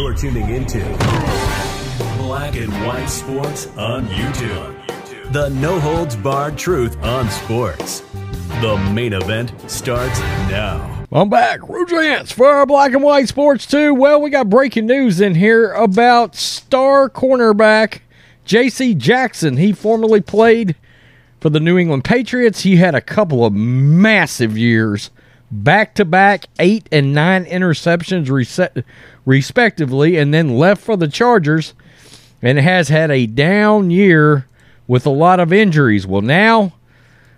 You're tuning into Black and White Sports on YouTube. The no holds barred truth on sports. The main event starts now. I'm back. Rujance for Black and White Sports 2. Well, we got breaking news in here about star cornerback J.C. Jackson. He formerly played for the New England Patriots. He had a couple of massive years, back to back, eight and nine interceptions respectively, and then left for the Chargers and has had a down year with a lot of injuries. Well, now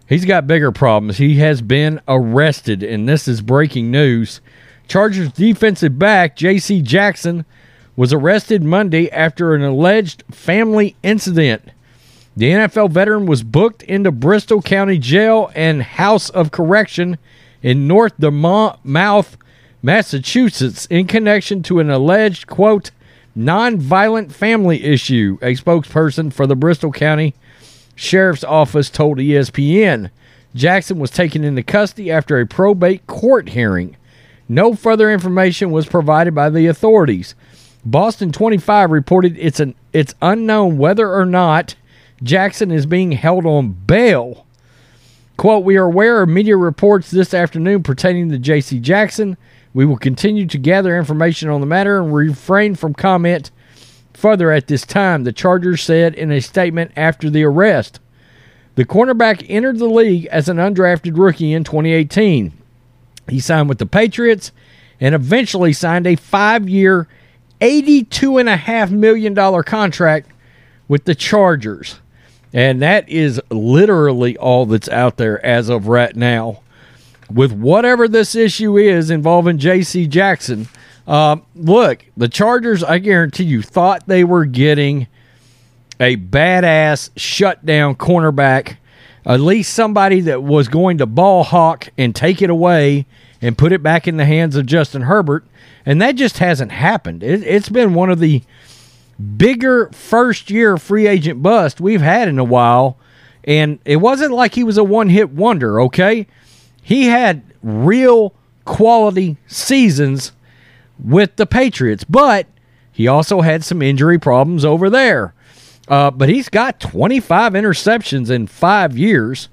he's got bigger problems. He has been arrested, and this is breaking news. Chargers defensive back J.C. Jackson was arrested Monday after an alleged family incident. The NFL veteran was booked into Bristol County Jail and House of Correction in North Dartmouth, Massachusetts, in connection to an alleged, quote, nonviolent family issue, a spokesperson for the Bristol County Sheriff's Office told ESPN. Jackson was taken into custody after a probate court hearing. No further information was provided by the authorities. Boston 25 reported it's an it's unknown whether or not Jackson is being held on bail. Quote, we are aware of media reports this afternoon pertaining to J.C. Jackson. We will continue to gather information on the matter and refrain from comment further at this time, the Chargers said in a statement after the arrest. The cornerback entered the league as an undrafted rookie in 2018. He signed with the Patriots and eventually signed a five year, $82.5 million contract with the Chargers. And that is literally all that's out there as of right now. With whatever this issue is involving J.C. Jackson, uh, look, the Chargers, I guarantee you, thought they were getting a badass shutdown cornerback, at least somebody that was going to ball hawk and take it away and put it back in the hands of Justin Herbert. And that just hasn't happened. It, it's been one of the bigger first year free agent bust we've had in a while. And it wasn't like he was a one hit wonder, okay? He had real quality seasons with the Patriots, but he also had some injury problems over there. Uh, but he's got 25 interceptions in five years,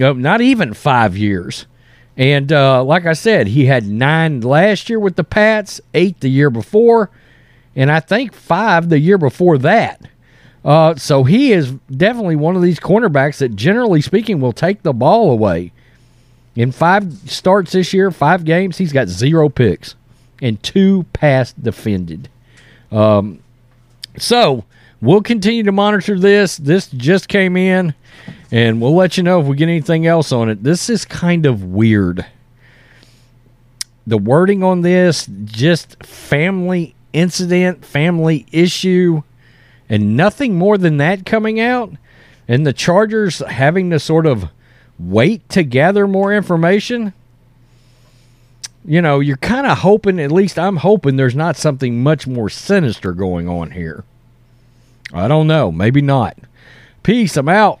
uh, not even five years. And uh, like I said, he had nine last year with the Pats, eight the year before, and I think five the year before that. Uh, so he is definitely one of these cornerbacks that, generally speaking, will take the ball away. In five starts this year, five games, he's got zero picks and two pass defended. Um, so we'll continue to monitor this. This just came in, and we'll let you know if we get anything else on it. This is kind of weird. The wording on this just family incident, family issue, and nothing more than that coming out. And the Chargers having to sort of wait to gather more information. You know, you're kind of hoping, at least I'm hoping, there's not something much more sinister going on here. I don't know. Maybe not. Peace. I'm out.